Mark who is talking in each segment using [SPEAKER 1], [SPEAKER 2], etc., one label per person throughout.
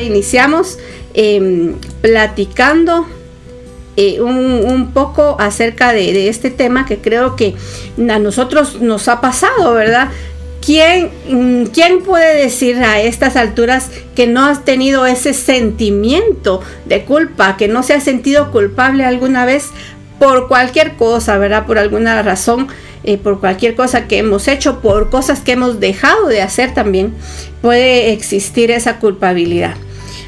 [SPEAKER 1] Iniciamos em, platicando eh, un, poco acerca de, este tema que creo que a nosotros nos ha pasado, ¿verdad? ¿Quién, ¿Quién puede decir a estas alturas que no has tenido ese sentimiento de culpa, que no se ha sentido culpable alguna vez por cualquier cosa, ¿verdad? Por alguna razón, eh, por cualquier cosa que hemos hecho, por cosas que hemos dejado de hacer también, puede existir esa culpabilidad.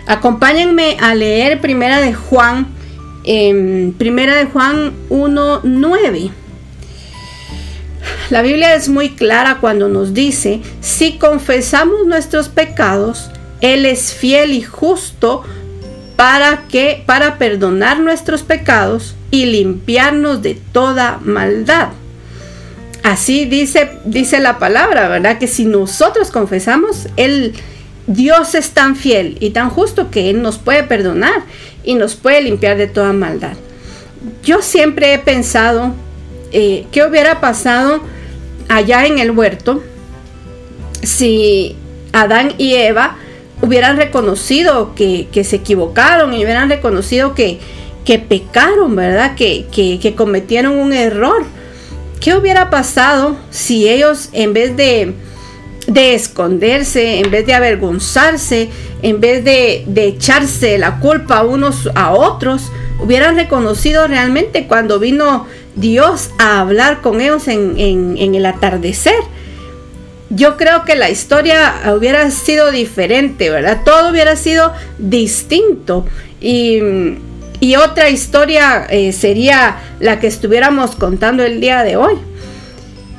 [SPEAKER 1] Acompáñenme a leer Primera de Juan, eh, Primera de Juan 1.9. La Biblia es muy clara cuando nos dice, si confesamos nuestros pecados, Él es fiel y justo para que para perdonar nuestros pecados y limpiarnos de toda maldad. Así dice, dice la palabra, ¿verdad? Que si nosotros confesamos, Él Dios es tan fiel y tan justo que Él nos puede perdonar y nos puede limpiar de toda maldad. Yo siempre he pensado eh, qué hubiera pasado allá en el huerto si Adán y Eva hubieran reconocido que, se equivocaron y hubieran reconocido que, que pecaron, ¿verdad? Que, que, cometieron un error. ¿Qué hubiera pasado si ellos en vez de de esconderse, en vez de avergonzarse, en vez de, echarse la culpa unos a otros, hubieran reconocido realmente cuando vino Dios a hablar con ellos en, el atardecer. Yo creo que la historia hubiera sido diferente, ¿verdad? Todo hubiera sido distinto. Y, otra historia eh, sería la que estuviéramos contando el día de hoy.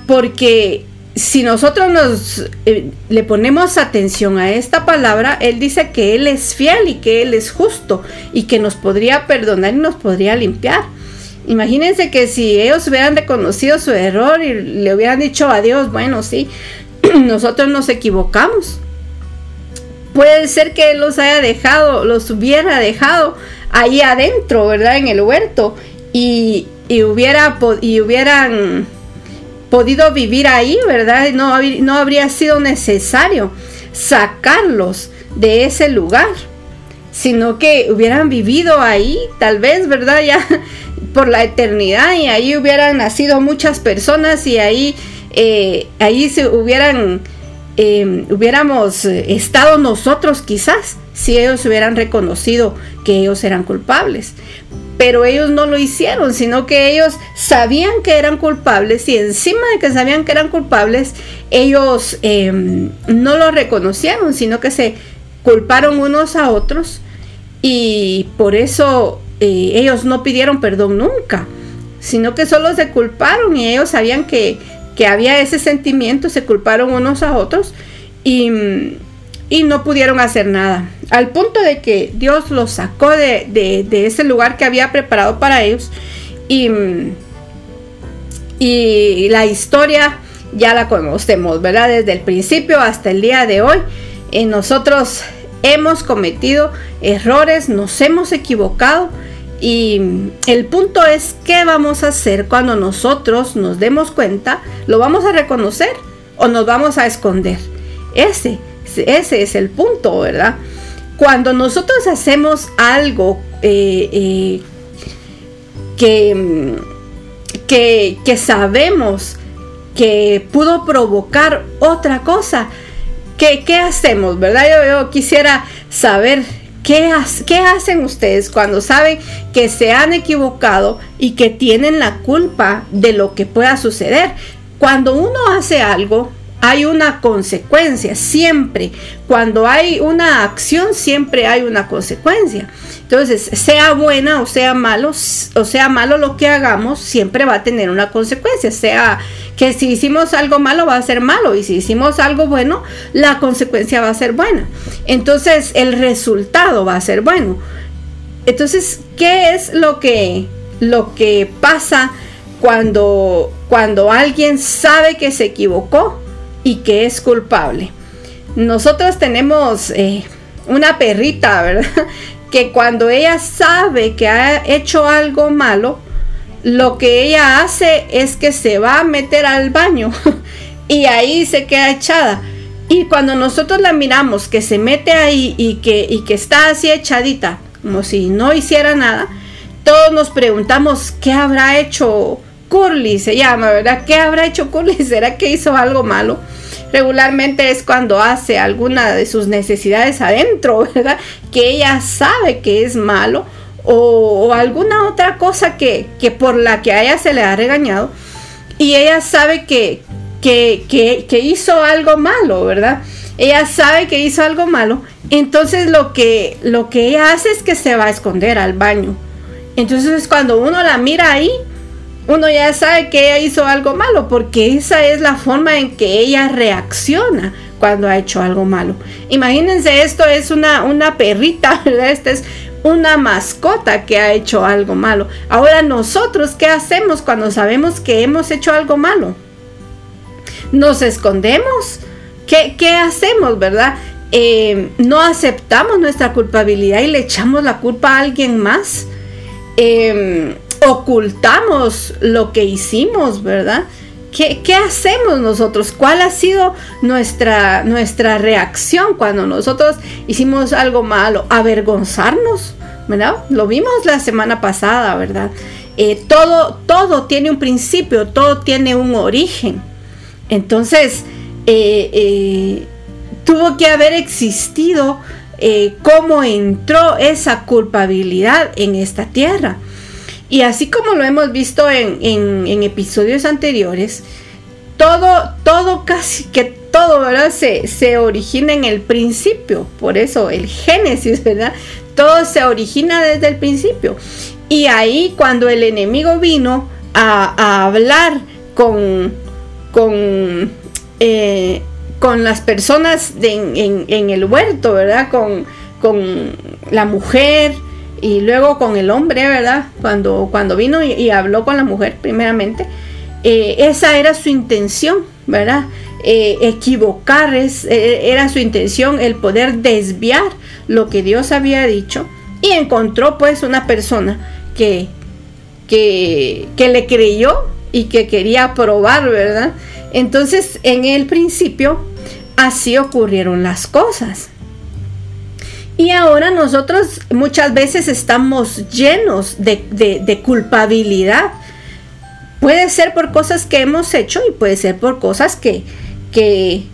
[SPEAKER 1] Porque si nosotros nos eh, le ponemos atención a esta palabra, Él dice que Él es fiel y que Él es justo y que nos podría perdonar y nos podría limpiar. Imagínense que si ellos hubieran reconocido su error y le hubieran dicho a Dios, bueno, sí, nosotros nos equivocamos. Puede ser que Él los haya dejado, los hubiera dejado ahí adentro, ¿verdad? En el huerto y, y hubiera, y hubieran podido vivir ahí, ¿verdad? No, no habría sido necesario sacarlos de ese lugar, sino que hubieran vivido ahí, tal vez, ¿verdad? Ya por la eternidad y ahí hubieran nacido muchas personas y ahí, eh, ahí se hubieran, eh, hubiéramos estado nosotros quizás si ellos hubieran reconocido que ellos eran culpables pero ellos no lo hicieron, sino que ellos sabían que eran culpables y encima de que sabían que eran culpables, ellos em, no lo reconocieron, sino que se culparon unos a otros y por eso eh, ellos no pidieron perdón nunca, sino que solo se culparon y ellos sabían que, que había ese sentimiento, se culparon unos a otros y y no pudieron hacer nada. Al punto de que Dios los sacó de, ese lugar que había preparado para ellos. Y, y, la historia ya la conocemos, ¿verdad? Desde el principio hasta el día de hoy. Eh, nosotros hemos cometido errores, nos hemos equivocado. Y el punto es qué vamos a hacer cuando nosotros nos demos cuenta, lo vamos a reconocer o nos vamos a esconder. Ese ese es el punto, ¿verdad? Cuando nosotros hacemos algo eh, eh, que, que, sabemos que pudo provocar otra cosa, ¿qué, hacemos, verdad? Yo, quisiera saber ¿Qué, ¿Qué, hacen ustedes cuando saben que se han equivocado y que tienen la culpa de lo que pueda suceder? Cuando uno hace algo hay una consecuencia, siempre. Cuando hay una acción, siempre hay una consecuencia. Entonces, sea buena o sea malo, o sea malo lo que hagamos, siempre va a tener una consecuencia. Sea que si hicimos algo malo va a ser malo y si hicimos algo bueno, la consecuencia va a ser buena. Entonces, el resultado va a ser bueno. Entonces, ¿qué es lo que, lo que pasa cuando, cuando alguien sabe que se equivocó? Y que es culpable. Nosotros tenemos eh, una perrita, ¿verdad? Que cuando ella sabe que ha hecho algo malo, lo que ella hace es que se va a meter al baño y ahí se queda echada. Y cuando nosotros la miramos que se mete ahí y que, y que está así echadita, como si no hiciera nada, todos nos preguntamos qué habrá hecho Curly, se llama, ¿verdad? ¿Qué habrá hecho Curly? ¿Será que hizo algo malo? Regularmente es cuando hace alguna de sus necesidades adentro, ¿verdad? Que ella sabe que es malo o, alguna otra cosa que, que, por la que a ella se le ha regañado y ella sabe que, que, hizo algo malo, ¿verdad? Ella sabe que hizo algo malo, entonces lo que, lo que ella hace es que se va a esconder al baño. Entonces cuando uno la mira ahí, uno ya sabe que ella hizo algo malo, porque esa es la forma en que ella reacciona cuando ha hecho algo malo. Imagínense, esto es una, una perrita, ¿verdad? Esta es una mascota que ha hecho algo malo. Ahora nosotros, ¿qué hacemos cuando sabemos que hemos hecho algo malo? nos escondemos. ¿Qué, hacemos, verdad? Eh, no aceptamos nuestra culpabilidad y le echamos la culpa a alguien más. Em, ocultamos lo que hicimos, ¿verdad? ¿Qué, hacemos nosotros? ¿Cuál ha sido nuestra, nuestra reacción cuando nosotros hicimos algo malo? Avergonzarnos, ¿verdad? Lo vimos la semana pasada, ¿verdad? Eh, todo, todo tiene un principio, todo tiene un origen. Entonces, eh, eh, tuvo que haber existido cómo entró esa culpabilidad en esta tierra. Y así como lo hemos visto en, episodios anteriores, todo, todo, casi que todo, ¿verdad? Se, se, origina en el principio. Por eso el Génesis, ¿verdad? Todo se origina desde el principio. Y ahí cuando el enemigo vino a, a hablar con, con, eh, con las personas en, el huerto, ¿verdad? Con, con, la mujer y luego con el hombre, ¿verdad? Cuando, cuando vino y, habló con la mujer primeramente, eh, esa era su intención, ¿verdad? Eh, equivocar es, era su intención el poder desviar lo que Dios había dicho y encontró pues una persona que, que, que le creyó y que quería probar, ¿verdad? Entonces, en el principio, así ocurrieron las cosas. Y ahora nosotros muchas veces estamos llenos de, culpabilidad. Puede ser por cosas que hemos hecho y puede ser por cosas que, que,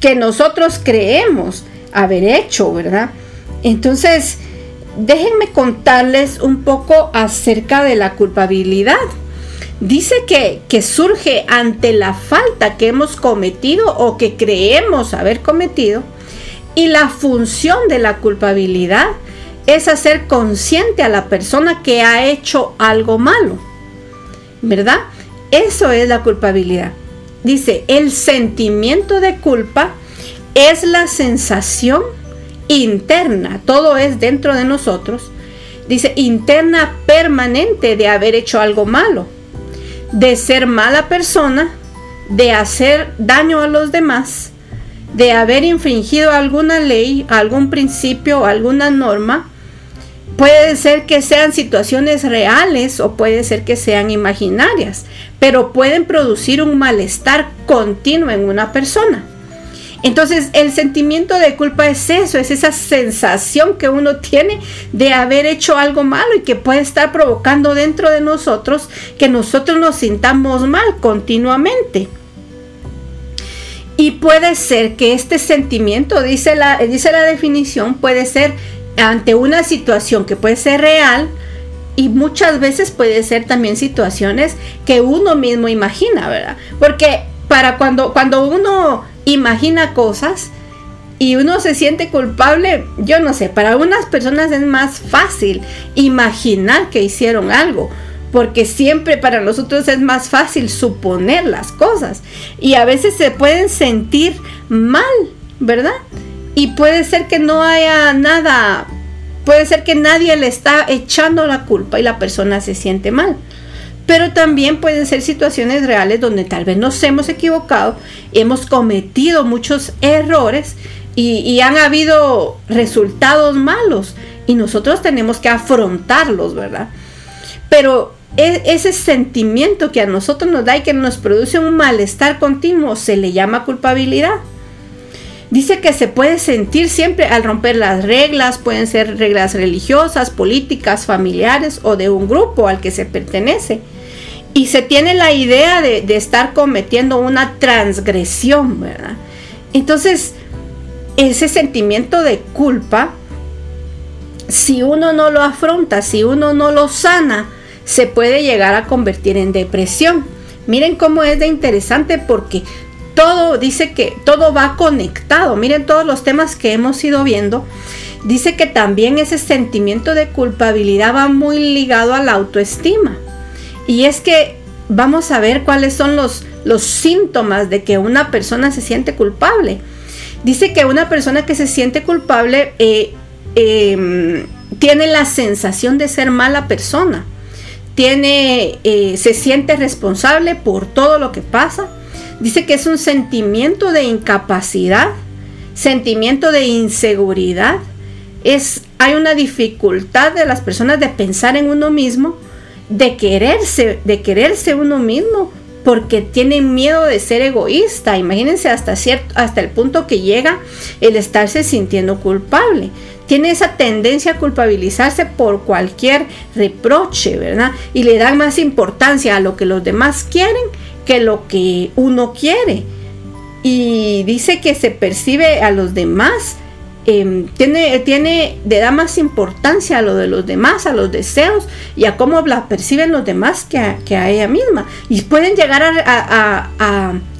[SPEAKER 1] que nosotros creemos haber hecho, ¿verdad? Entonces, déjenme contarles un poco acerca de la culpabilidad. Dice que, que surge ante la falta que hemos cometido o que creemos haber cometido. Y la función de la culpabilidad es hacer consciente a la persona que ha hecho algo malo. ¿Verdad? Eso es la culpabilidad. Dice, el sentimiento de culpa es la sensación interna, todo es dentro de nosotros. Dice, interna permanente de haber hecho algo malo de ser mala persona, de hacer daño a los demás, de haber infringido alguna ley, algún principio alguna norma. Puede ser que sean situaciones reales o puede ser que sean imaginarias, pero pueden producir un malestar continuo en una persona. Entonces el sentimiento de culpa es eso, es esa sensación que uno tiene de haber hecho algo malo y que puede estar provocando dentro de nosotros que nosotros nos sintamos mal continuamente. Y puede ser que este sentimiento, dice la, dice la definición, puede ser ante una situación que puede ser real, y muchas veces puede ser también situaciones que uno mismo imagina, ¿verdad? Porque para cuando, cuando uno imagina cosas y uno se siente culpable, yo no sé, para algunas personas es más fácil imaginar que hicieron algo, porque siempre para nosotros es más fácil suponer las cosas y a veces se pueden sentir mal, ¿verdad? Y puede ser que no haya nada, puede ser que nadie le está echando la culpa y la persona se siente mal pero también pueden ser situaciones reales donde tal vez nos hemos equivocado, hemos cometido muchos errores y, han habido resultados malos y nosotros tenemos que afrontarlos, ¿verdad? Pero e, ese sentimiento que a nosotros nos da y que nos produce un malestar continuo se le llama culpabilidad. Dice que se puede sentir siempre al romper las reglas, pueden ser reglas religiosas, políticas, familiares o de un grupo al que se pertenece. Y se tiene la idea de, estar cometiendo una transgresión, ¿verdad? Entonces, ese sentimiento de culpa, si uno no lo afronta, si uno no lo sana, se puede llegar a convertir en depresión. Miren cómo es de interesante porque todo dice que todo va conectado. Miren todos los temas que hemos ido viendo. Dice que también ese sentimiento de culpabilidad va muy ligado a la autoestima. Y es que vamos a ver cuáles son los, los síntomas de que una persona se siente culpable. Dice que una persona que se siente culpable eh, em, tiene la sensación de ser mala persona. Tiene, eh, se siente responsable por todo lo que pasa Dice que es un sentimiento de incapacidad, sentimiento de inseguridad. Es, hay una dificultad de las personas de pensar en uno mismo, de quererse, de quererse uno mismo, porque tienen miedo de ser egoísta. Imagínense hasta, cierto, hasta el punto que llega el estarse sintiendo culpable. Tiene esa tendencia a culpabilizarse por cualquier reproche, ¿verdad? Y le dan más importancia a lo que los demás quieren que lo que uno quiere. Y dice que se percibe a los demás, em, tiene, tiene, le da más importancia a lo de los demás, a los deseos y a cómo la perciben los demás que a, ella misma. Y pueden llegar a,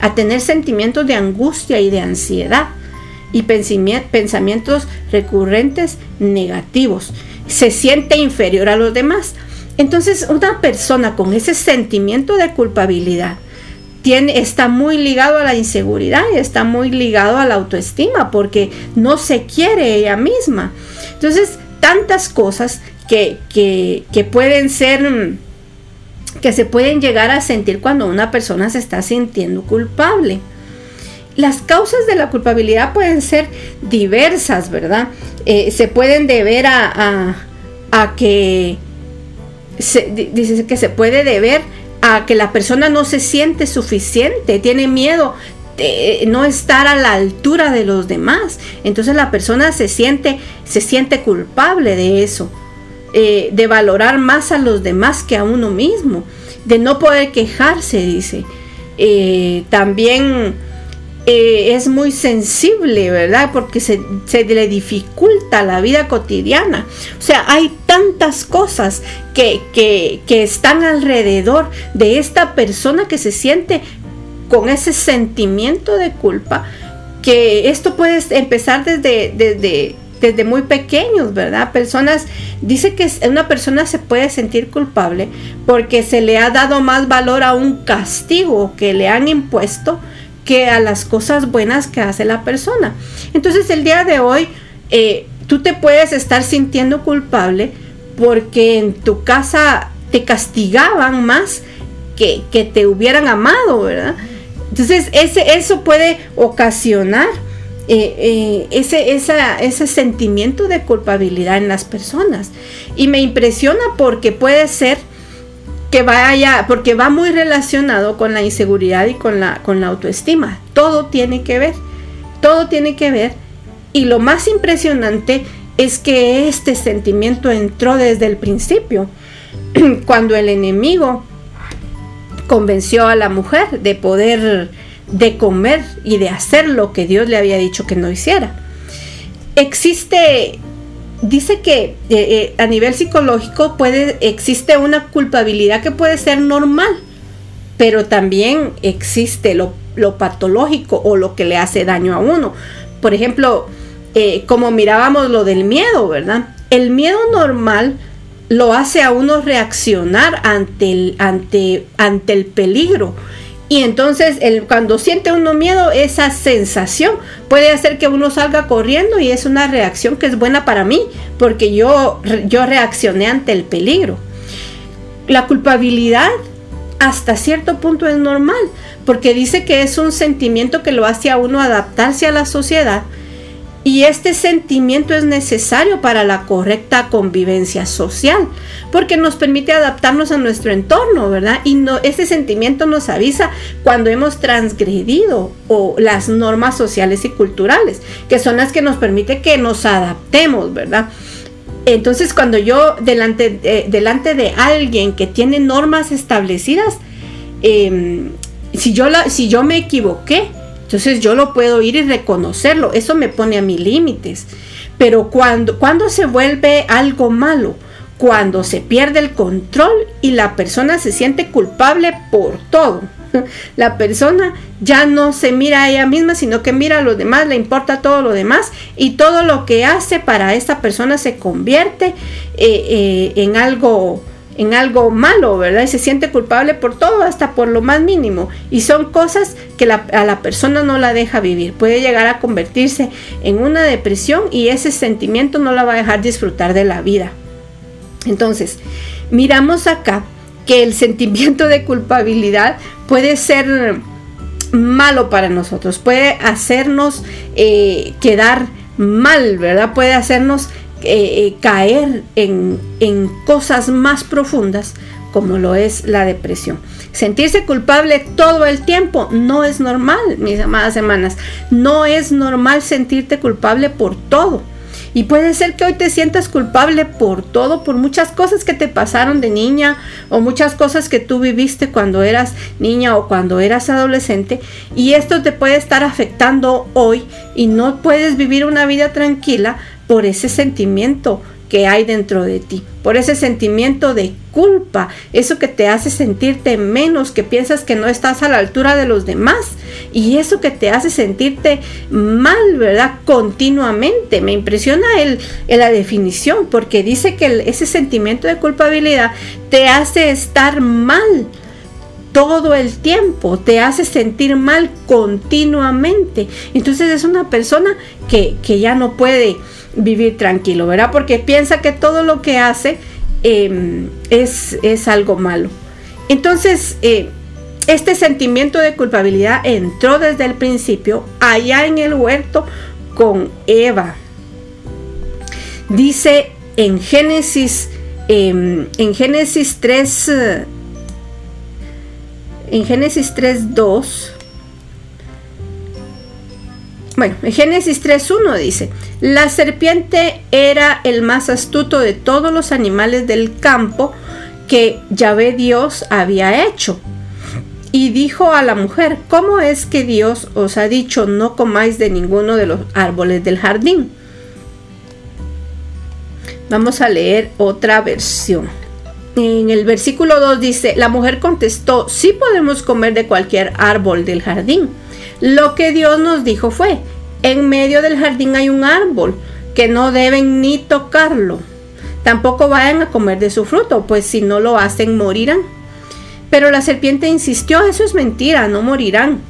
[SPEAKER 1] a, tener sentimientos de angustia y de ansiedad y pensamientos recurrentes negativos. Se siente inferior a los demás. Entonces, una persona con ese sentimiento de culpabilidad está muy ligado a la inseguridad y está muy ligado a la autoestima porque no se quiere ella misma. Entonces, tantas cosas que, que pueden ser, mm, que se pueden llegar a sentir cuando una persona se está sintiendo culpable. Las causas de la culpabilidad pueden ser diversas, ¿verdad? Eh, se pueden deber a, a, que se, dice que se puede deber a que la persona no se siente suficiente, tiene miedo de no estar a la altura de los demás. Entonces la persona se siente, se siente culpable de eso, eh, de valorar más a los demás que a uno mismo, de no poder quejarse, dice. Eh, también eh, es muy sensible, ¿verdad? Porque se, le dificulta la vida cotidiana. O sea, hay tantas cosas que, que, están alrededor de esta persona que se siente con ese sentimiento de culpa, que esto puede empezar desde, desde, desde muy pequeños, ¿verdad? Personas, dice que una persona se puede sentir culpable porque se le ha dado más valor a un castigo que le han impuesto que a las cosas buenas que hace la persona. Entonces el día de hoy eh, tú te puedes estar sintiendo culpable porque en tu casa te castigaban más que, que te hubieran amado, ¿verdad? Entonces ese, eso puede ocasionar eh, eh, ese, ese sentimiento de culpabilidad en las personas. Y me impresiona porque puede ser que vaya, porque va muy relacionado con la inseguridad y con la, con la autoestima. Todo tiene que ver, todo tiene que ver. Y lo más impresionante es que este sentimiento entró desde el principio, cuando el enemigo convenció a la mujer de poder de comer y de hacer lo que Dios le había dicho que no hiciera. Existe dice que eh, eh, a nivel psicológico puede, existe una culpabilidad que puede ser normal, pero también existe lo, patológico o lo que le hace daño a uno. Por ejemplo, eh, como mirábamos lo del miedo, ¿verdad? El miedo normal lo hace a uno reaccionar ante el, ante, ante el peligro y entonces el, cuando siente uno miedo, esa sensación puede hacer que uno salga corriendo y es una reacción que es buena para mí, porque yo, yo reaccioné ante el peligro. La culpabilidad hasta cierto punto es normal, porque dice que es un sentimiento que lo hace a uno adaptarse a la sociedad Y este sentimiento es necesario para la correcta convivencia social, porque nos permite adaptarnos a nuestro entorno, ¿verdad? Y no, este sentimiento nos avisa cuando hemos transgredido o las normas sociales y culturales, que son las que nos permite que nos adaptemos, ¿verdad? Entonces, cuando yo delante, delante de alguien que tiene normas establecidas, em, si, yo la, si yo me equivoqué, entonces yo lo puedo ir y reconocerlo. Eso me pone a mis límites. Pero cuando, cuando se vuelve algo malo, cuando se pierde el control y la persona se siente culpable por todo. La persona ya no se mira a ella misma, sino que mira a los demás, le importa todo lo demás y todo lo que hace para esta persona se convierte eh, eh, en algo en algo malo, ¿verdad? Y se siente culpable por todo, hasta por lo más mínimo. Y son cosas que a la persona no la deja vivir. Puede llegar a convertirse en una depresión y ese sentimiento no la va a dejar disfrutar de la vida. Entonces, miramos acá que el sentimiento de culpabilidad puede ser malo para nosotros, puede hacernos eh, quedar mal, ¿verdad? Puede hacernos eh, eh, caer en, en cosas más profundas como lo es la depresión. Sentirse culpable todo el tiempo no es normal, mis amadas hermanas. No es normal sentirte culpable por todo. Y puede ser que hoy te sientas culpable por todo, por muchas cosas que te pasaron de niña o muchas cosas que tú viviste cuando eras niña o cuando eras adolescente. Y esto te puede estar afectando hoy y no puedes vivir una vida tranquila por ese sentimiento que hay dentro de ti, por ese sentimiento de culpa, eso que te hace sentirte menos, que piensas que no estás a la altura de los demás y eso que te hace sentirte mal, ¿verdad? Continuamente. Me impresiona el, la definición porque dice que ese sentimiento de culpabilidad te hace estar mal todo el tiempo, te hace sentir mal continuamente. Entonces es una persona que, que ya no puede vivir tranquilo, ¿verdad? Porque piensa que todo lo que hace em, es, es, algo malo. Entonces, eh, este sentimiento de culpabilidad entró desde el principio allá en el huerto con Eva. Dice en Génesis, em, en Génesis 3, en Génesis 3, 2, bueno, en Génesis 3.1 dice, la serpiente era el más astuto de todos los animales del campo que Yahvé Dios había hecho. Y dijo a la mujer, ¿cómo es que Dios os ha dicho no comáis de ninguno de los árboles del jardín? Vamos a leer otra versión. En el versículo 2 dice, la mujer contestó, sí podemos comer de cualquier árbol del jardín lo que Dios nos dijo fue, en medio del jardín hay un árbol que no deben ni tocarlo. Tampoco vayan a comer de su fruto, pues si no lo hacen morirán. Pero la serpiente insistió, eso es mentira, no morirán.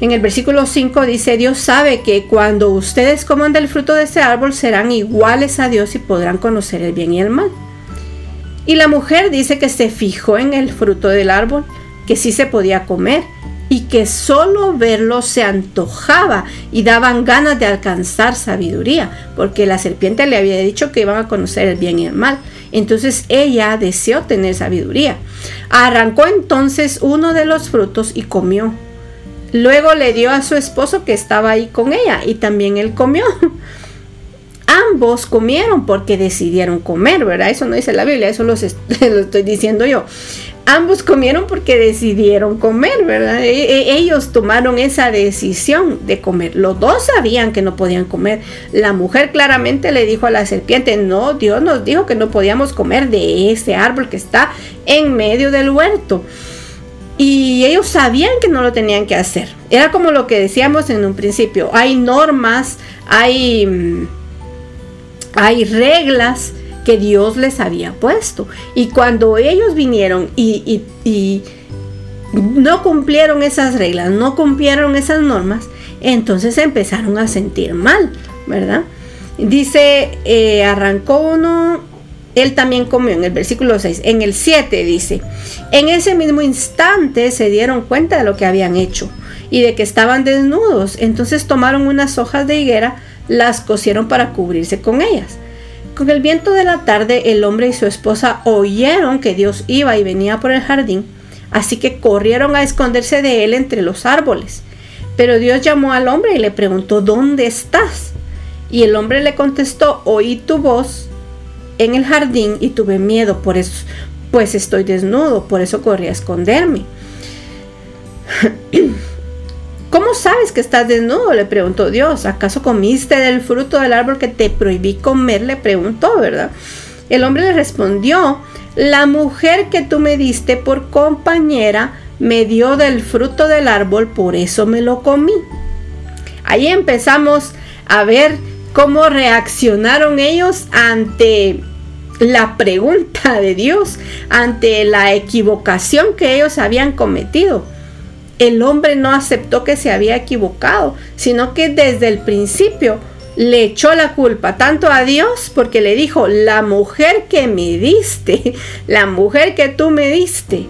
[SPEAKER 1] En el versículo 5 dice, Dios sabe que cuando ustedes coman del fruto de ese árbol serán iguales a Dios y podrán conocer el bien y el mal. Y la mujer dice que se fijó en el fruto del árbol, que sí se podía comer y que solo verlo se antojaba y daban ganas de alcanzar sabiduría, porque la serpiente le había dicho que iban a conocer el bien y el mal. Entonces ella deseó tener sabiduría. Arrancó entonces uno de los frutos y comió. Luego le dio a su esposo que estaba ahí con ella y también él comió. Ambos comieron porque decidieron comer, ¿verdad? Eso no dice la Biblia, eso lo estoy diciendo yo ambos comieron porque decidieron comer, ¿verdad? E, e, ellos tomaron esa decisión de comer. Los dos sabían que no podían comer. La mujer claramente le dijo a la serpiente, no, Dios nos dijo que no podíamos comer de ese árbol que está en medio del huerto. Y ellos sabían que no lo tenían que hacer. Era como lo que decíamos en un principio. Hay normas, hay, mm, hay reglas que Dios les había puesto. Y cuando ellos vinieron y, no cumplieron esas reglas, no cumplieron esas normas, entonces empezaron a sentir mal, ¿verdad? Dice, eh, arrancó uno, él también comió en el versículo 6. En el 7 dice, en ese mismo instante se dieron cuenta de lo que habían hecho y de que estaban desnudos. Entonces tomaron unas hojas de higuera, las cosieron para cubrirse con ellas. Con el viento de la tarde, el hombre y su esposa oyeron que Dios iba y venía por el jardín, así que corrieron a esconderse de él entre los árboles. Pero Dios llamó al hombre y le preguntó, ¿dónde estás? Y el hombre le contestó, oí tu voz en el jardín y tuve miedo, por eso, pues estoy desnudo, por eso corrí a esconderme. ¿Cómo sabes que estás desnudo? le preguntó Dios. ¿Acaso comiste del fruto del árbol que te prohibí comer? le preguntó, ¿verdad? El hombre le respondió, la mujer que tú me diste por compañera me dio del fruto del árbol, por eso me lo comí. Ahí empezamos a ver cómo reaccionaron ellos ante la pregunta de Dios, ante la equivocación que ellos habían cometido. El hombre no aceptó que se había equivocado, sino que desde el principio le echó la culpa tanto a Dios porque le dijo, la mujer que me diste, la mujer que tú me diste,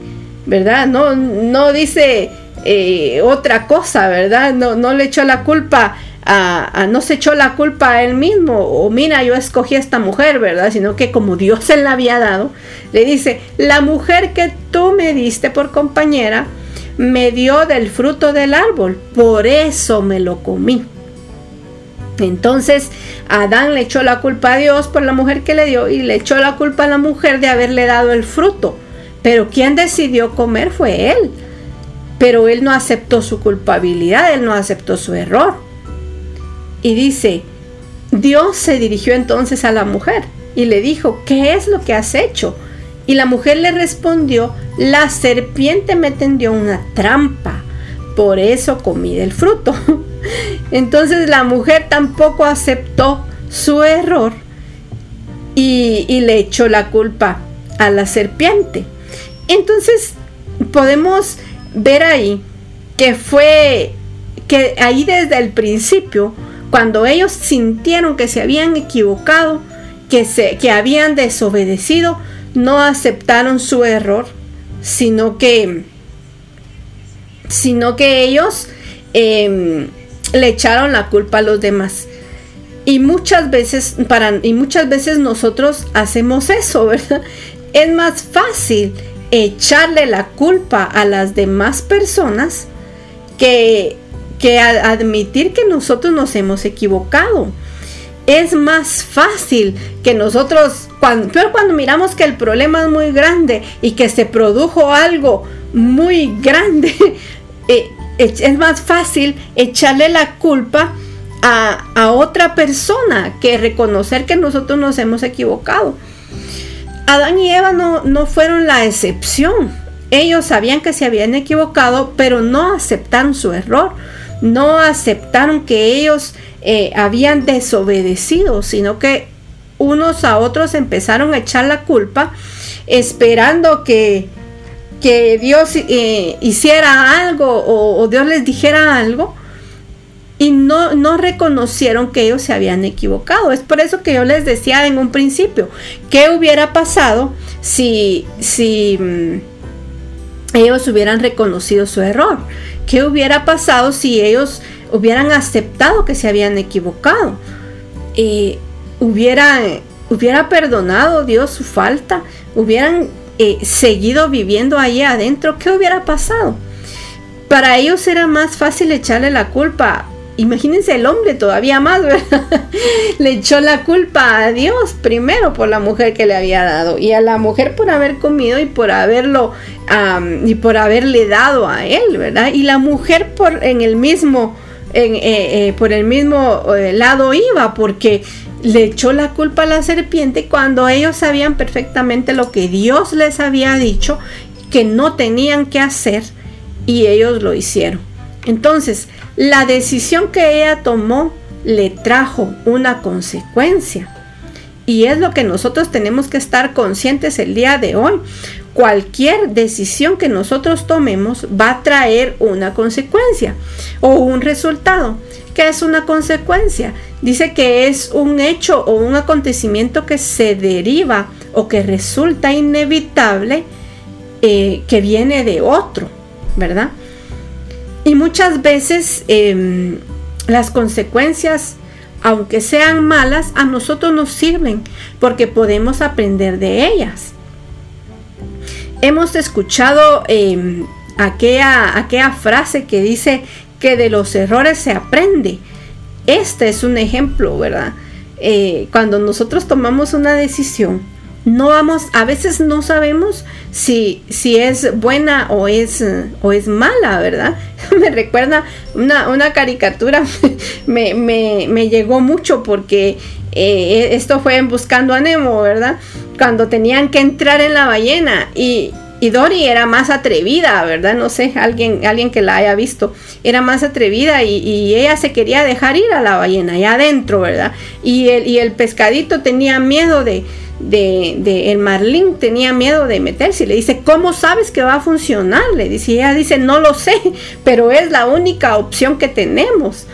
[SPEAKER 1] ¿verdad? No, no dice eh, otra cosa, ¿verdad? No, no le echó la culpa a, no se echó la culpa a él mismo, o mira, yo escogí a esta mujer, ¿verdad? Sino que como Dios se la había dado, le dice, la mujer que tú me diste por compañera, me dio del fruto del árbol, por eso me lo comí. Entonces Adán le echó la culpa a Dios por la mujer que le dio y le echó la culpa a la mujer de haberle dado el fruto. Pero quien decidió comer fue él. Pero él no aceptó su culpabilidad, él no aceptó su error. Y dice, Dios se dirigió entonces a la mujer y le dijo, ¿qué es lo que has hecho? Y la mujer le respondió, la serpiente me tendió una trampa, por eso comí del fruto. Entonces la mujer tampoco aceptó su error y, le echó la culpa a la serpiente. Entonces podemos ver ahí que fue que ahí desde el principio cuando ellos sintieron que se habían equivocado, que, se, que habían desobedecido, no aceptaron su error, sino que, sino que ellos em, le echaron la culpa a los demás. Y muchas veces, para, y muchas veces nosotros hacemos eso, ¿verdad? Es más fácil echarle la culpa a las demás personas que que admitir que nosotros nos hemos equivocado. Es más fácil que nosotros, cuando, pero cuando miramos que el problema es muy grande y que se produjo algo muy grande, eh, es más fácil echarle la culpa a, a, otra persona que reconocer que nosotros nos hemos equivocado. Adán y Eva no, no fueron la excepción. Ellos sabían que se habían equivocado, pero no aceptaron su error no aceptaron que ellos eh, habían desobedecido, sino que unos a otros empezaron a echar la culpa, esperando que, que Dios eh, hiciera algo o, Dios les dijera algo. Y no, no reconocieron que ellos se habían equivocado. Es por eso que yo les decía en un principio, ¿qué hubiera pasado si, si mm, ellos hubieran reconocido su error? ¿Qué hubiera pasado si ellos hubieran aceptado que se habían equivocado? Eh, hubiera, hubiera perdonado Dios su falta, hubieran eh, seguido viviendo ahí adentro, ¿qué hubiera pasado? Para ellos era más fácil echarle la culpa imagínense el hombre todavía más, ¿verdad? le echó la culpa a Dios primero por la mujer que le había dado y a la mujer por haber comido y por haberlo y por haberle dado a él, ¿verdad? Y la mujer por en el mismo eh, eh, por el mismo eh, lado iba porque le echó la culpa a la serpiente cuando ellos sabían perfectamente lo que Dios les había dicho que no tenían que hacer y ellos lo hicieron. Entonces, la decisión que ella tomó le trajo una consecuencia. Y es lo que nosotros tenemos que estar conscientes el día de hoy. Cualquier decisión que nosotros tomemos va a traer una consecuencia o un resultado. ¿Qué es una consecuencia? Dice que es un hecho o un acontecimiento que se deriva o que resulta inevitable eh, que viene de otro, ¿verdad? Y muchas veces em, las consecuencias, aunque sean malas, a nosotros nos sirven porque podemos aprender de ellas. Hemos escuchado em, aquella, frase que dice que de los errores se aprende. Este es un ejemplo, ¿verdad? Eh, cuando nosotros tomamos una decisión, no vamos, a veces no sabemos si, si es buena o es, o es mala, ¿verdad? me recuerda una, caricatura, me, me, llegó mucho porque eh, esto fue en Buscando a Nemo, ¿verdad? Cuando tenían que entrar en la ballena y, y Dory era más atrevida, ¿verdad? No sé, alguien, alguien que la haya visto, era más atrevida y, ella se quería dejar ir a la ballena, allá adentro, ¿verdad? Y el, y pescadito tenía miedo de, de, el marlín tenía miedo de meterse y le dice, ¿cómo sabes que va a funcionar? Le dice, ella dice, no lo sé, pero es la única opción que tenemos.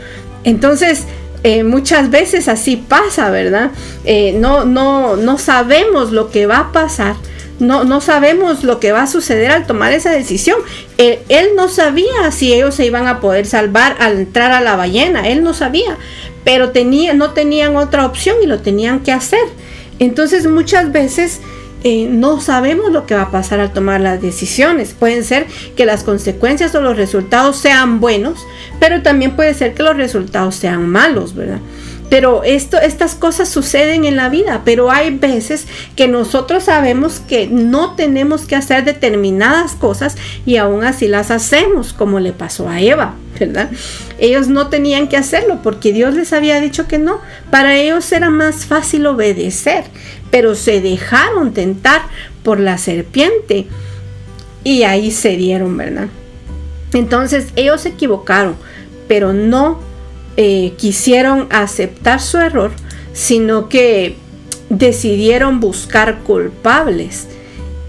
[SPEAKER 1] Entonces, eh, muchas veces así pasa, ¿verdad? Eh, no, no, no sabemos lo que va a pasar. No, no sabemos lo que va a suceder al tomar esa decisión. Eh, él no sabía si ellos se iban a poder salvar al entrar a la ballena. Él no sabía. Pero tenía, no tenían otra opción y lo tenían que hacer. Entonces muchas veces eh, no sabemos lo que va a pasar al tomar las decisiones. Pueden ser que las consecuencias o los resultados sean buenos, pero también puede ser que los resultados sean malos, ¿verdad? Pero esto, estas cosas suceden en la vida, pero hay veces que nosotros sabemos que no tenemos que hacer determinadas cosas y aún así las hacemos, como le pasó a Eva, ¿verdad? Ellos no tenían que hacerlo porque Dios les había dicho que no. Para ellos era más fácil obedecer, pero se dejaron tentar por la serpiente y ahí se dieron, ¿verdad? Entonces ellos se equivocaron, pero no eh, quisieron aceptar su error, sino que decidieron buscar culpables.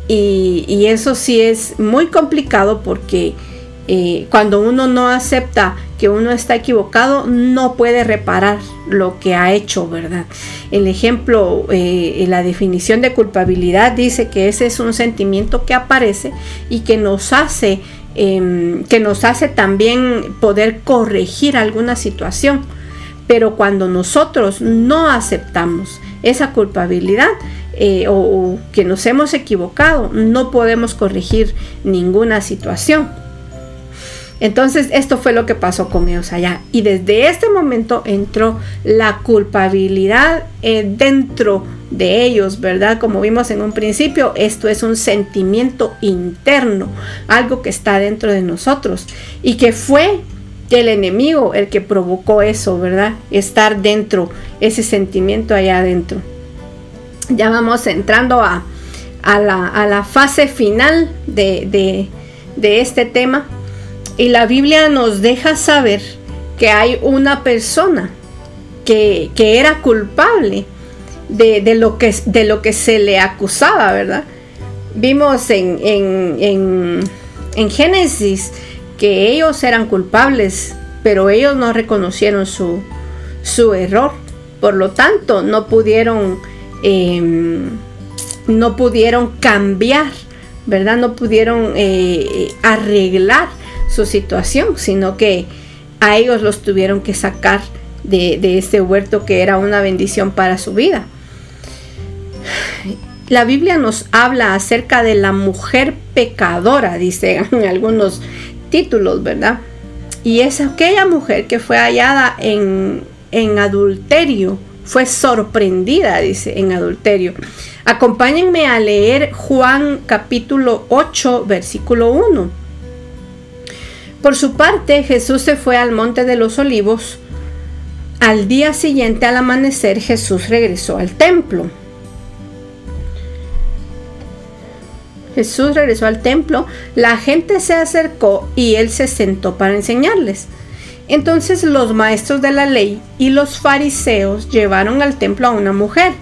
[SPEAKER 1] Y, eso sí es muy complicado porque eh, cuando uno no acepta que uno está equivocado, no puede reparar lo que ha hecho, ¿verdad? El ejemplo, eh, la definición de culpabilidad dice que ese es un sentimiento que aparece y que nos hace Em, que nos hace también poder corregir alguna situación. Pero cuando nosotros no aceptamos esa culpabilidad eh, o, que nos hemos equivocado, no podemos corregir ninguna situación. Entonces esto fue lo que pasó con ellos allá. Y desde este momento entró la culpabilidad eh, dentro de ellos, ¿verdad? Como vimos en un principio, esto es un sentimiento interno, algo que está dentro de nosotros y que fue el enemigo el que provocó eso, ¿verdad? Estar dentro, ese sentimiento allá adentro. Ya vamos entrando a, la, fase final de, este tema y la Biblia nos deja saber que hay una persona que, que era culpable de, lo que, de lo que se le acusaba, ¿verdad? Vimos en, en, Génesis que ellos eran culpables, pero ellos no reconocieron su, su error. Por lo tanto, no pudieron, em, no pudieron cambiar, ¿verdad? No pudieron eh, arreglar su situación, sino que a ellos los tuvieron que sacar de, de ese huerto que era una bendición para su vida la Biblia nos habla acerca de la mujer pecadora, dice en algunos títulos, ¿verdad? Y es aquella mujer que fue hallada en, en adulterio, fue sorprendida, dice, en adulterio. Acompáñenme a leer Juan capítulo 8, versículo 1. Por su parte, Jesús se fue al monte de los olivos. Al día siguiente, al amanecer, Jesús regresó al templo. Jesús regresó al templo, la gente se acercó y él se sentó para enseñarles. Entonces los maestros de la ley y los fariseos llevaron al templo a una mujer.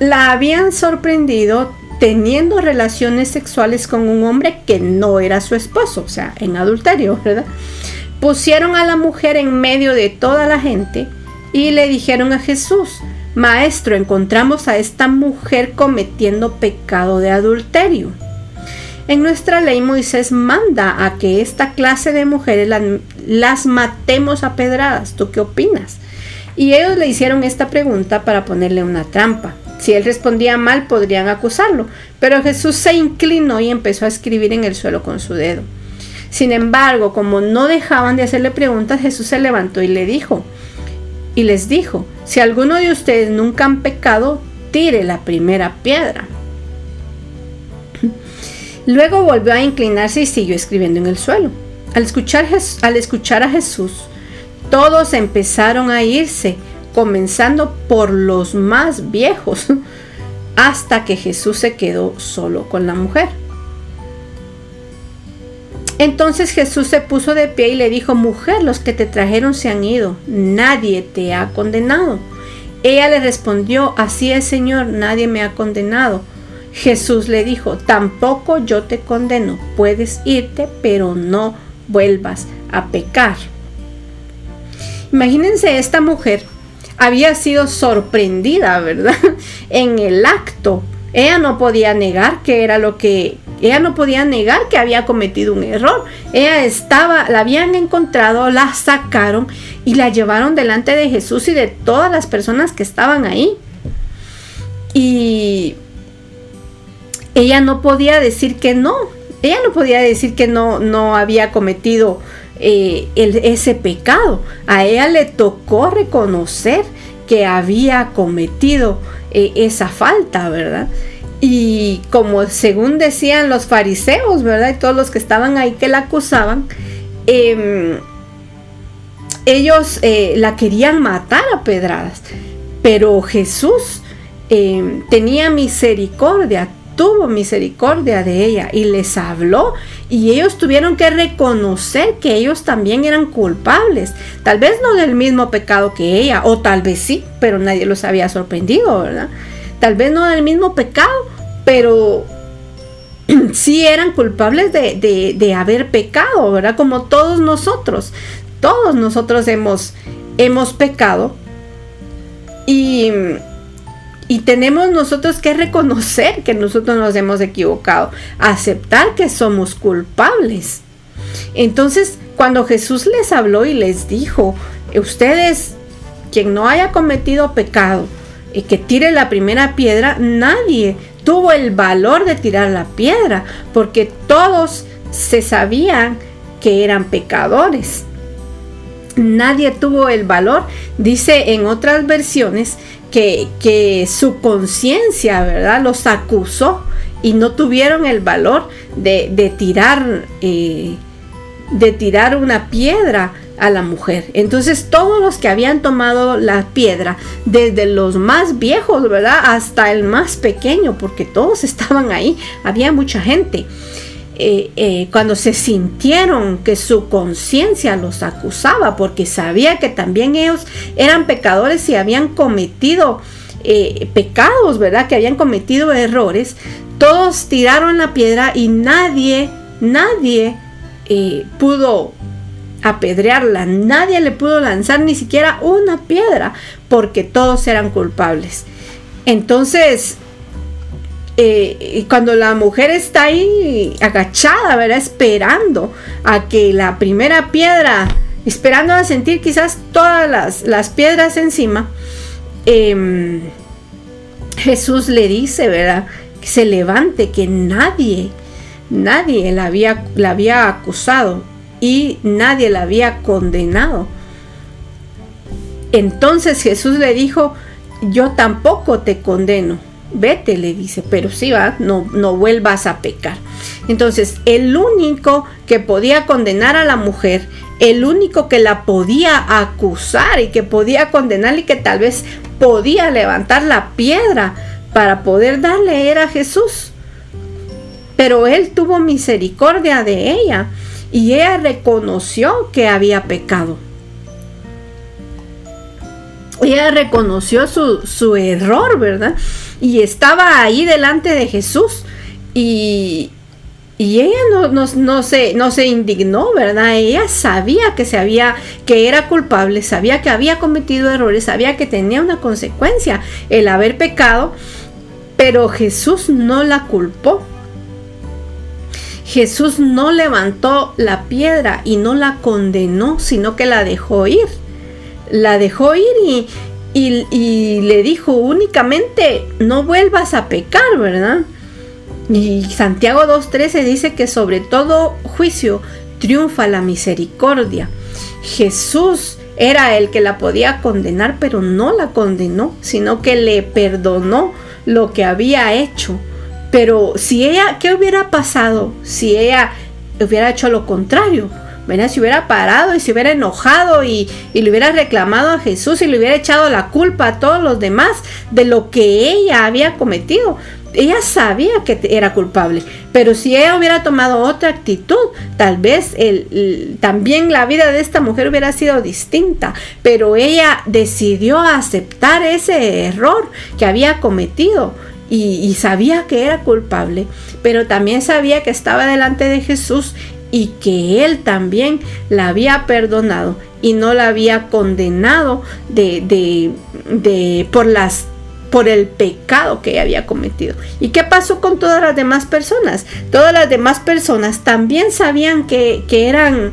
[SPEAKER 1] La habían sorprendido teniendo relaciones sexuales con un hombre que no era su esposo, o sea, en adulterio, ¿verdad? Pusieron a la mujer en medio de toda la gente y le dijeron a Jesús, Maestro, encontramos a esta mujer cometiendo pecado de adulterio. En nuestra ley Moisés manda a que esta clase de mujeres las, matemos a pedradas. ¿Tú qué opinas? Y ellos le hicieron esta pregunta para ponerle una trampa. Si él respondía mal, podrían acusarlo. Pero Jesús se inclinó y empezó a escribir en el suelo con su dedo. Sin embargo, como no dejaban de hacerle preguntas, Jesús se levantó y le dijo, y les dijo, si alguno de ustedes nunca han pecado, tire la primera piedra. Luego volvió a inclinarse y siguió escribiendo en el suelo. Al escuchar, al escuchar a Jesús, todos empezaron a irse, comenzando por los más viejos, hasta que Jesús se quedó solo con la mujer. Entonces Jesús se puso de pie y le dijo, mujer, los que te trajeron se han ido, nadie te ha condenado. Ella le respondió, así es Señor, nadie me ha condenado. Jesús le dijo, tampoco yo te condeno, puedes irte, pero no vuelvas a pecar. Imagínense esta mujer había sido sorprendida, ¿verdad? En el acto. Ella no podía negar que era lo que ella no podía negar que había cometido un error. Ella estaba, la habían encontrado, la sacaron y la llevaron delante de Jesús y de todas las personas que estaban ahí. Y ella no podía decir que no. Ella no podía decir que no, no había cometido eh, ese pecado. A ella le tocó reconocer que había cometido eh, esa falta, ¿verdad? Y como según decían los fariseos, ¿verdad? Y todos los que estaban ahí que la acusaban, em, ellos eh, la querían matar a pedradas. Pero Jesús em, tenía misericordia, tuvo misericordia de ella y les habló y ellos tuvieron que reconocer que ellos también eran culpables. Tal vez no del mismo pecado que ella, o tal vez sí, pero nadie los había sorprendido, ¿verdad? Tal vez no del mismo pecado, pero sí eran culpables de, haber pecado, ¿verdad? Como todos nosotros, todos nosotros hemos, hemos pecado y, y tenemos nosotros que reconocer que nosotros nos hemos equivocado, aceptar que somos culpables. Entonces, cuando Jesús les habló y les dijo, ustedes, quien no haya cometido pecado, y que tire la primera piedra, nadie tuvo el valor de tirar la piedra, porque todos se sabían que eran pecadores. Nadie tuvo el valor, dice en otras versiones, que, que su conciencia, ¿verdad?, los acusó y no tuvieron el valor de, tirar, eh, de tirar una piedra a la mujer. Entonces todos los que habían tomado la piedra, desde los más viejos, ¿verdad? Hasta el más pequeño, porque todos estaban ahí, había mucha gente. Eh, eh, cuando se sintieron que su conciencia los acusaba, porque sabía que también ellos eran pecadores y habían cometido eh, pecados, ¿verdad? Que habían cometido errores, todos tiraron la piedra y nadie, nadie pudo apedrearla. Nadie le pudo lanzar ni siquiera una piedra porque todos eran culpables. Entonces, eh, cuando la mujer está ahí agachada, ¿verdad? Esperando a que la primera piedra, esperando a sentir quizás todas las, piedras encima, em, Jesús le dice, ¿verdad? Que se levante, que nadie, nadie la había, la había acusado y nadie la había condenado. Entonces Jesús le dijo, yo tampoco te condeno. Vete, le dice, pero si va, no, no vuelvas a pecar. Entonces, el único que podía condenar a la mujer, el único que la podía acusar y que podía condenar y que tal vez podía levantar la piedra para poder darle era Jesús. Pero él tuvo misericordia de ella y ella reconoció que había pecado. Ella reconoció su, error, ¿verdad? Y estaba ahí delante de Jesús y, ella no, no, se, no se indignó, ¿verdad? Ella sabía que se había, que era culpable, sabía que había cometido errores, sabía que tenía una consecuencia el haber pecado, pero Jesús no la culpó. Jesús no levantó la piedra y no la condenó, sino que la dejó ir. La dejó ir y, le dijo únicamente no vuelvas a pecar, ¿verdad? Y Santiago 2.13 dice que sobre todo juicio triunfa la misericordia. Jesús era el que la podía condenar, pero no la condenó, sino que le perdonó lo que había hecho. Pero si ella, ¿qué hubiera pasado si ella hubiera hecho lo contrario? Si hubiera parado y se hubiera enojado y, le hubiera reclamado a Jesús y le hubiera echado la culpa a todos los demás de lo que ella había cometido. Ella sabía que era culpable, pero si ella hubiera tomado otra actitud, tal vez el, también la vida de esta mujer hubiera sido distinta, pero ella decidió aceptar ese error que había cometido. Y, sabía que era culpable, pero también sabía que estaba delante de Jesús y que él también la había perdonado y no la había condenado de, de, de, por las por el pecado que había cometido. ¿Y qué pasó con todas las demás personas? Todas las demás personas también sabían que, que eran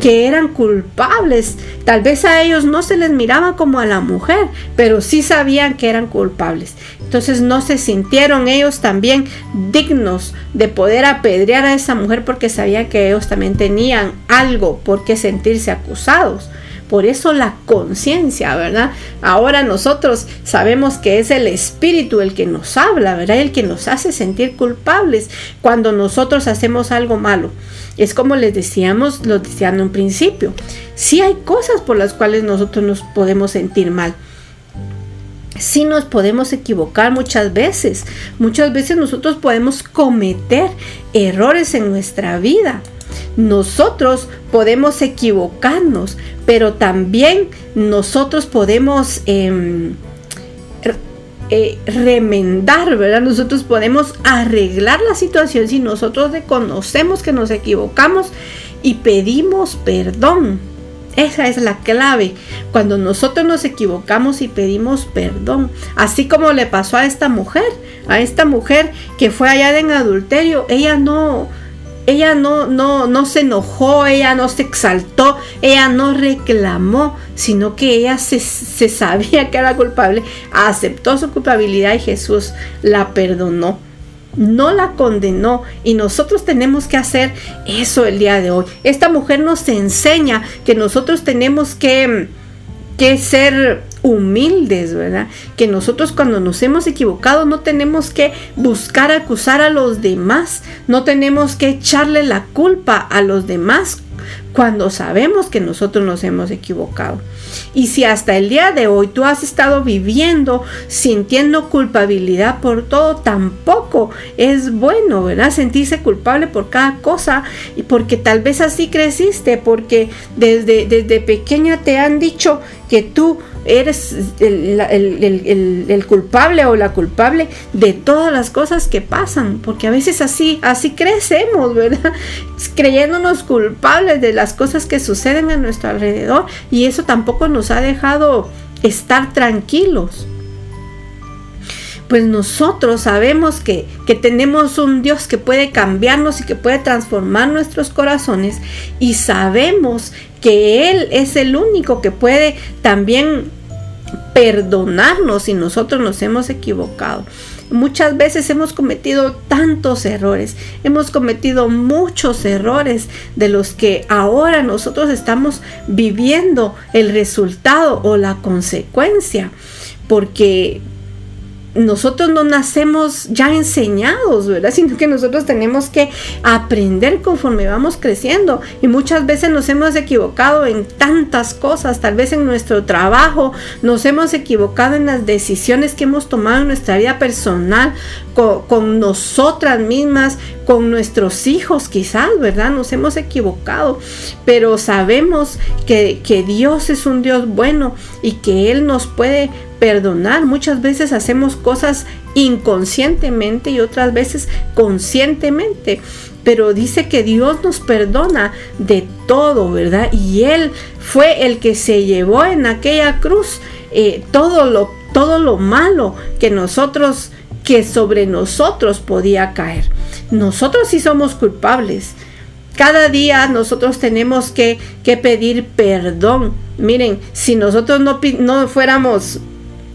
[SPEAKER 1] que eran culpables. Tal vez a ellos no se les miraba como a la mujer, pero sí sabían que eran culpables. Entonces no se sintieron ellos también dignos de poder apedrear a esa mujer porque sabían que ellos también tenían algo por qué sentirse acusados. Por eso la conciencia, ¿verdad? Ahora nosotros sabemos que es el Espíritu el que nos habla, ¿verdad? El que nos hace sentir culpables cuando nosotros hacemos algo malo. Es como les decíamos, lo decía en un principio. Sí hay cosas por las cuales nosotros nos podemos sentir mal. Sí nos podemos equivocar muchas veces. Muchas veces nosotros podemos cometer errores en nuestra vida. Nosotros podemos equivocarnos, pero también nosotros podemos... Em, eh, remendar, ¿verdad? Nosotros podemos arreglar la situación si nosotros reconocemos que nos equivocamos y pedimos perdón. Esa es la clave. Cuando nosotros nos equivocamos y pedimos perdón. Así como le pasó a esta mujer. A esta mujer que fue allá en adulterio. Ella no, ella no, no, no se enojó, ella no se exaltó, ella no reclamó, sino que ella se, se sabía que era culpable, aceptó su culpabilidad y Jesús la perdonó no la condenó y nosotros tenemos que hacer eso el día de hoy. Esta mujer nos enseña que nosotros tenemos que, que ser humildes, ¿verdad? Que nosotros cuando nos hemos equivocado no tenemos que buscar acusar a los demás, no tenemos que echarle la culpa a los demás cuando sabemos que nosotros nos hemos equivocado. Y si hasta el día de hoy tú has estado viviendo sintiendo culpabilidad por todo, tampoco es bueno, ¿verdad? Sentirse culpable por cada cosa y porque tal vez así creciste, porque desde, desde pequeña te han dicho que tú eres el, culpable o la culpable de todas las cosas que pasan, porque a veces así, así crecemos, ¿verdad? Creyéndonos culpables de las cosas que suceden a nuestro alrededor y eso tampoco nos ha dejado estar tranquilos. Pues nosotros sabemos que, que tenemos un Dios que puede cambiarnos y que puede transformar nuestros corazones y sabemos que Él es el único que puede también perdonarnos si nosotros nos hemos equivocado. Muchas veces hemos cometido tantos errores, hemos cometido muchos errores de los que ahora nosotros estamos viviendo el resultado o la consecuencia, porque nosotros no nacemos ya enseñados, ¿verdad? Sino que nosotros tenemos que aprender conforme vamos creciendo. Y muchas veces nos hemos equivocado en tantas cosas, tal vez en nuestro trabajo, nos hemos equivocado en las decisiones que hemos tomado en nuestra vida personal, con, nosotras mismas, con nuestros hijos quizás, ¿verdad? Nos hemos equivocado, pero sabemos que, que Dios es un Dios bueno y que Él nos puede perdonar. Muchas veces hacemos cosas inconscientemente y otras veces conscientemente. Pero dice que Dios nos perdona de todo, ¿verdad? Y Él fue el que se llevó en aquella cruz eh, todo, lo, todo lo malo que nosotros que sobre nosotros podía caer. Nosotros sí somos culpables. Cada día nosotros tenemos que, que pedir perdón. Miren, si nosotros no, no fuéramos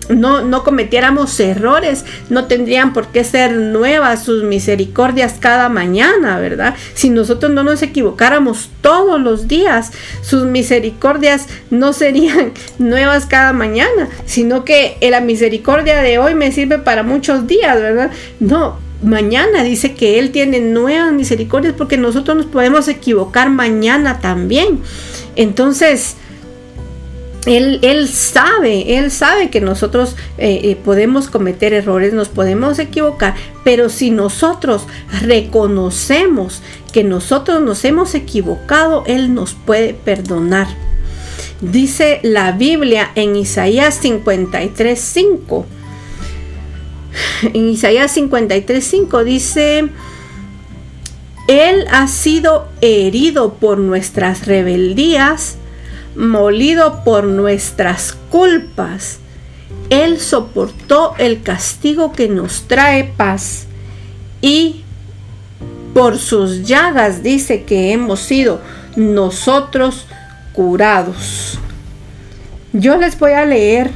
[SPEAKER 1] no, no cometiéramos errores, no tendrían por qué ser nuevas sus misericordias cada mañana, ¿verdad? Si nosotros no nos equivocáramos todos los días, sus misericordias no serían nuevas cada mañana, sino que la misericordia de hoy me sirve para muchos días, ¿verdad? No, mañana dice que Él tiene nuevas misericordias porque nosotros nos podemos equivocar mañana también. Entonces, él, sabe, Él sabe que nosotros eh, eh, podemos cometer errores, nos podemos equivocar, pero si nosotros reconocemos que nosotros nos hemos equivocado, Él nos puede perdonar. Dice la Biblia en Isaías 53.5. En Isaías 53.5 dice, Él ha sido herido por nuestras rebeldías molido por nuestras culpas. Él soportó el castigo que nos trae paz y por sus llagas dice que hemos sido nosotros curados. Yo les voy a leer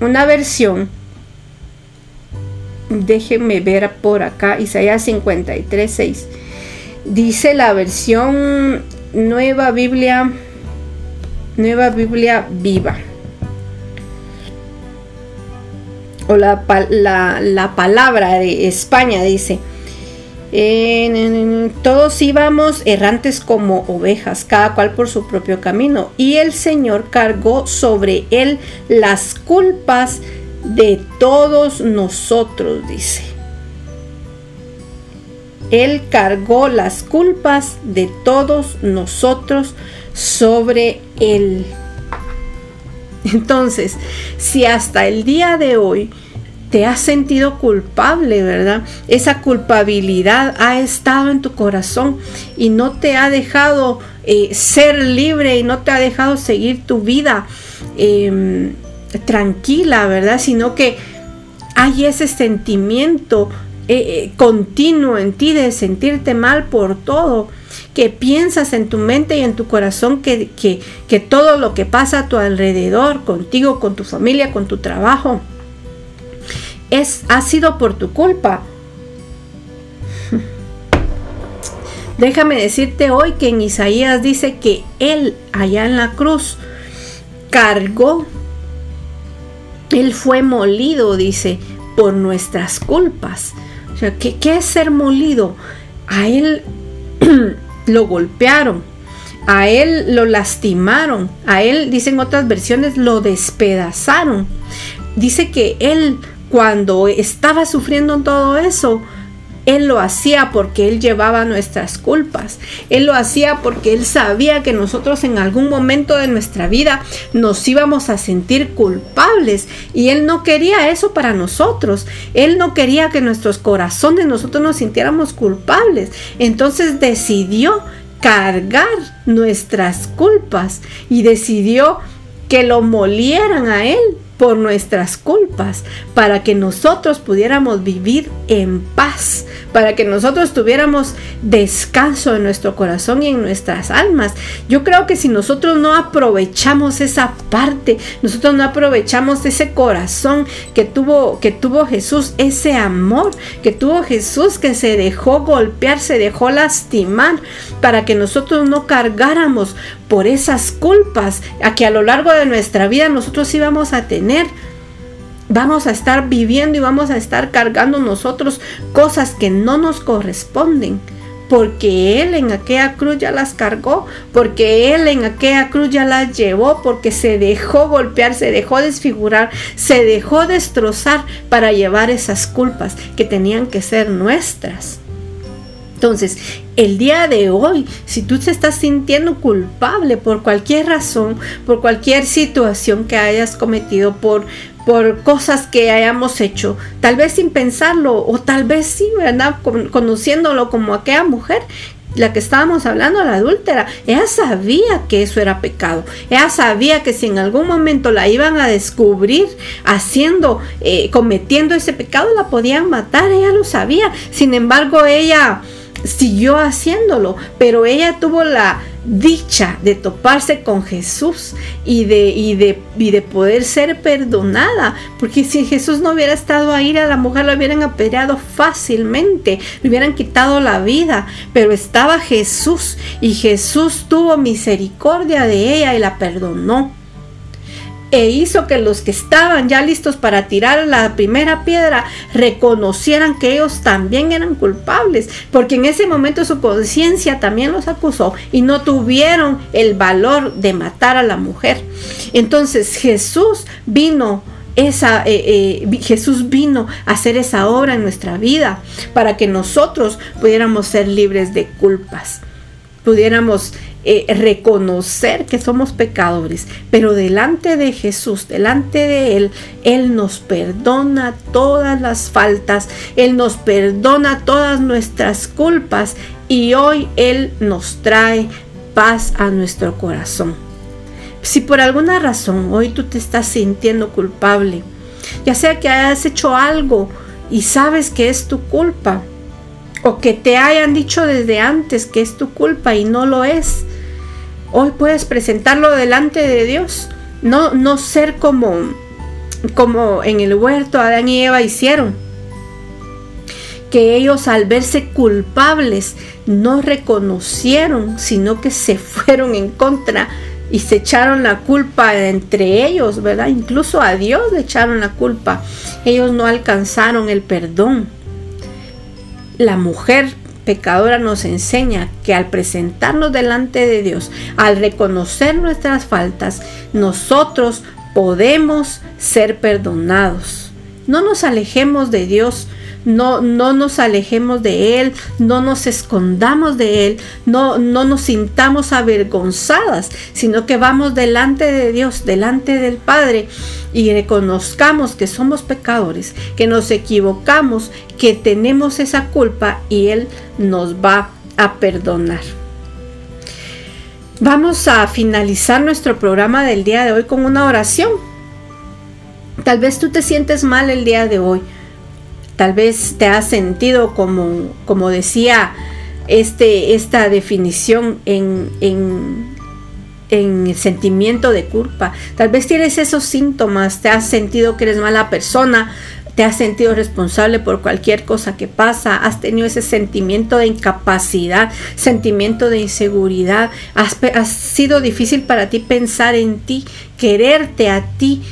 [SPEAKER 1] una versión. Déjenme ver por acá, Isaías 53, 6. Dice la versión Nueva Biblia Nueva Biblia Viva. O la, palabra de España dice, todos íbamos errantes como ovejas, cada cual por su propio camino, y el Señor cargó sobre él las culpas de todos nosotros, dice. Él cargó las culpas de todos nosotros sobre él. Entonces, si hasta el día de hoy te has sentido culpable, ¿verdad? Esa culpabilidad ha estado en tu corazón y no te ha dejado eh, ser libre y no te ha dejado seguir tu vida em, tranquila, ¿verdad? Sino que hay ese sentimiento eh, eh, continuo en ti de sentirte mal por todo que piensas en tu mente y en tu corazón que, que, todo lo que pasa a tu alrededor, contigo, con tu familia, con tu trabajo, es, ha sido por tu culpa. Déjame decirte hoy que en Isaías dice que Él allá en la cruz cargó, Él fue molido, dice, por nuestras culpas. O sea, ¿qué, qué es ser molido? A Él lo golpearon, a él lo lastimaron, a él, dicen otras versiones, lo despedazaron. Dice que él, cuando estaba sufriendo todo eso, él lo hacía porque Él llevaba nuestras culpas. Él lo hacía porque Él sabía que nosotros en algún momento de nuestra vida nos íbamos a sentir culpables. Y Él no quería eso para nosotros. Él no quería que nuestros corazones nosotros nos sintiéramos culpables. Entonces decidió cargar nuestras culpas y decidió que lo molieran a Él por nuestras culpas, para que nosotros pudiéramos vivir en paz, para que nosotros tuviéramos descanso en nuestro corazón y en nuestras almas. Yo creo que si nosotros no aprovechamos esa parte, nosotros no aprovechamos ese corazón que tuvo que tuvo Jesús, ese amor que tuvo Jesús que se dejó golpear, se dejó lastimar para que nosotros no cargáramos por esas culpas a que a lo largo de nuestra vida nosotros íbamos a tener. Vamos a estar viviendo y vamos a estar cargando nosotros cosas que no nos corresponden. Porque Él en aquella cruz ya las cargó, porque Él en aquella cruz ya las llevó, porque se dejó golpear, se dejó desfigurar, se dejó destrozar para llevar esas culpas que tenían que ser nuestras. Entonces, el día de hoy, si tú te estás sintiendo culpable por cualquier razón, por cualquier situación que hayas cometido, por, por cosas que hayamos hecho, tal vez sin pensarlo, o tal vez sí, ¿verdad? conociéndolo como aquella mujer la que estábamos hablando, la adúltera, ella sabía que eso era pecado. Ella sabía que si en algún momento la iban a descubrir haciendo, eh, cometiendo ese pecado, la podían matar. Ella lo sabía. Sin embargo, ella siguió haciéndolo, pero ella tuvo la dicha de toparse con Jesús y de, y de, y de poder ser perdonada, porque si Jesús no hubiera estado ahí, a la mujer la hubieran apedreado fácilmente, le hubieran quitado la vida, pero estaba Jesús y Jesús tuvo misericordia de ella y la perdonó e hizo que los que estaban ya listos para tirar la primera piedra reconocieran que ellos también eran culpables, porque en ese momento su conciencia también los acusó y no tuvieron el valor de matar a la mujer. Entonces Jesús vino esa, eh, eh, Jesús vino a hacer esa obra en nuestra vida para que nosotros pudiéramos ser libres de culpas, pudiéramos eh, reconocer que somos pecadores, pero delante de Jesús, delante de Él, Él nos perdona todas las faltas, Él nos perdona todas nuestras culpas y hoy Él nos trae paz a nuestro corazón. Si por alguna razón hoy tú te estás sintiendo culpable, ya sea que hayas hecho algo y sabes que es tu culpa, o que te hayan dicho desde antes que es tu culpa y no lo es, Hoy puedes presentarlo delante de Dios. No, no ser como, como en el huerto Adán y Eva hicieron. Que ellos al verse culpables no reconocieron, sino que se fueron en contra y se echaron la culpa entre ellos, ¿verdad? Incluso a Dios le echaron la culpa. Ellos no alcanzaron el perdón. La mujer pecadora nos enseña que al presentarnos delante de Dios, al reconocer nuestras faltas, nosotros podemos ser perdonados. No nos alejemos de Dios no, no nos alejemos de Él, no nos escondamos de Él, no, no nos sintamos avergonzadas, sino que vamos delante de Dios, delante del Padre y reconozcamos que somos pecadores, que nos equivocamos, que tenemos esa culpa y Él nos va a perdonar. Vamos a finalizar nuestro programa del día de hoy con una oración. Tal vez tú te sientes mal el día de hoy Tal vez te has sentido como, como decía este, esta definición en, en, en sentimiento de culpa. Tal vez tienes esos síntomas, te has sentido que eres mala persona, te has sentido responsable por cualquier cosa que pasa, has tenido ese sentimiento de incapacidad, sentimiento de inseguridad, has, sido difícil para ti pensar en ti, quererte a ti,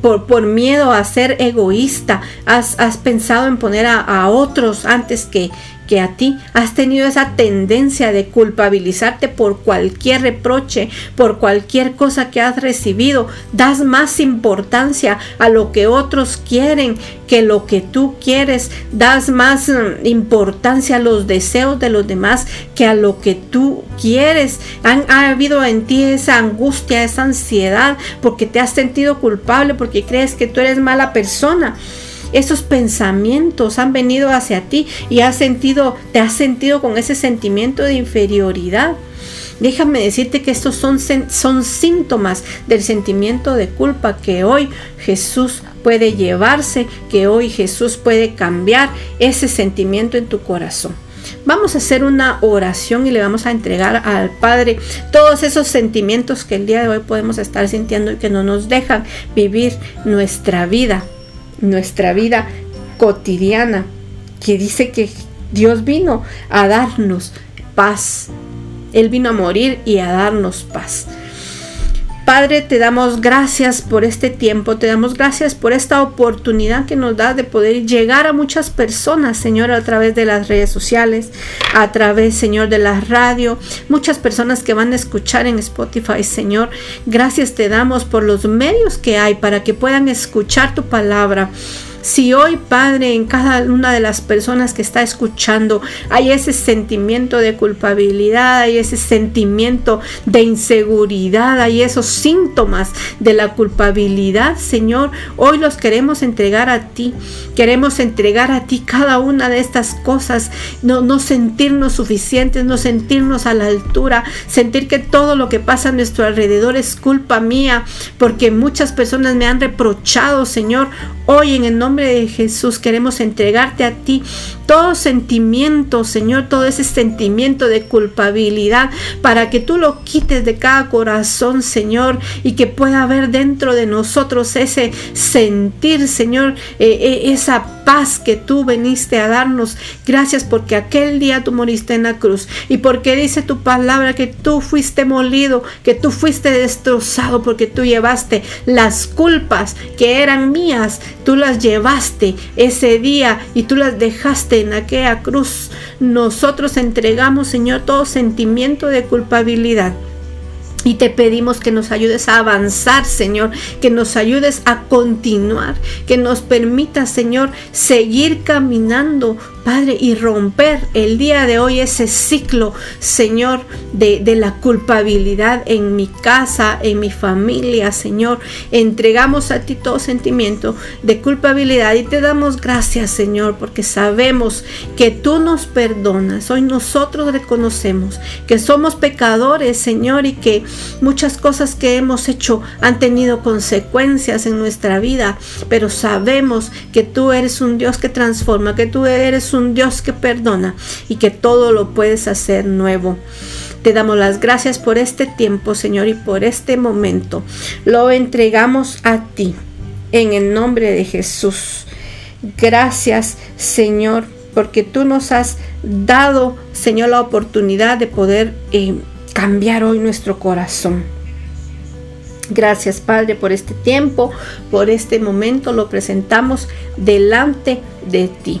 [SPEAKER 1] por, por miedo a ser egoísta, has, has pensado en poner a, a otros antes que, que a ti has tenido esa tendencia de culpabilizarte por cualquier reproche, por cualquier cosa que has recibido. Das más importancia a lo que otros quieren que lo que tú quieres. Das más mm, importancia a los deseos de los demás que a lo que tú quieres. Han, ha habido en ti esa angustia, esa ansiedad porque te has sentido culpable, porque crees que tú eres mala persona esos pensamientos han venido hacia ti y has sentido, te has sentido con ese sentimiento de inferioridad. Déjame decirte que estos son, son síntomas del sentimiento de culpa que hoy Jesús puede llevarse, que hoy Jesús puede cambiar ese sentimiento en tu corazón. Vamos a hacer una oración y le vamos a entregar al Padre todos esos sentimientos que el día de hoy podemos estar sintiendo y que no nos dejan vivir nuestra vida nuestra vida cotidiana, que dice que Dios vino a darnos paz. Él vino a morir y a darnos paz. Padre, te damos gracias por este tiempo, te damos gracias por esta oportunidad que nos da de poder llegar a muchas personas, Señor, a través de las redes sociales, a través, Señor, de la radio, muchas personas que van a escuchar en Spotify, Señor. Gracias te damos por los medios que hay para que puedan escuchar tu palabra Si hoy, Padre, en cada una de las personas que está escuchando hay ese sentimiento de culpabilidad, hay ese sentimiento de inseguridad, hay esos síntomas de la culpabilidad, Señor, hoy los queremos entregar a ti. Queremos entregar a ti cada una de estas cosas, no, no sentirnos suficientes, no sentirnos a la altura, sentir que todo lo que pasa a nuestro alrededor es culpa mía, porque muchas personas me han reprochado, Señor. Hoy en el nombre de Jesús queremos entregarte a ti todo sentimiento, Señor, todo ese sentimiento de culpabilidad, para que tú lo quites de cada corazón, Señor, y que pueda haber dentro de nosotros ese sentir, Señor, eh, eh, esa paz que tú veniste a darnos. Gracias porque aquel día tú moriste en la cruz y porque dice tu palabra que tú fuiste molido, que tú fuiste destrozado, porque tú llevaste las culpas que eran mías, tú las llevaste ese día y tú las dejaste en aquella cruz. Nosotros entregamos, Señor, todo sentimiento de culpabilidad. Y te pedimos que nos ayudes a avanzar, Señor, que nos ayudes a continuar, que nos permita, Señor, seguir caminando Padre, y romper el día de hoy ese ciclo, Señor, de, la culpabilidad en mi casa, en mi familia, Señor. Entregamos a ti todo sentimiento de culpabilidad y te damos gracias, Señor, porque sabemos que tú nos perdonas. Hoy nosotros reconocemos que somos pecadores, Señor, y que muchas cosas que hemos hecho han tenido consecuencias en nuestra vida, pero sabemos que tú eres un Dios que transforma, que tú un Dios que perdona y que todo lo puedes hacer nuevo. Te damos las gracias por este tiempo, Señor, y por este momento. Lo entregamos a ti, en el nombre de Jesús. Gracias, Señor, porque tú nos has dado, Señor, la oportunidad de poder eh, cambiar hoy nuestro corazón. Gracias Padre por este tiempo, por este momento, lo presentamos delante de ti.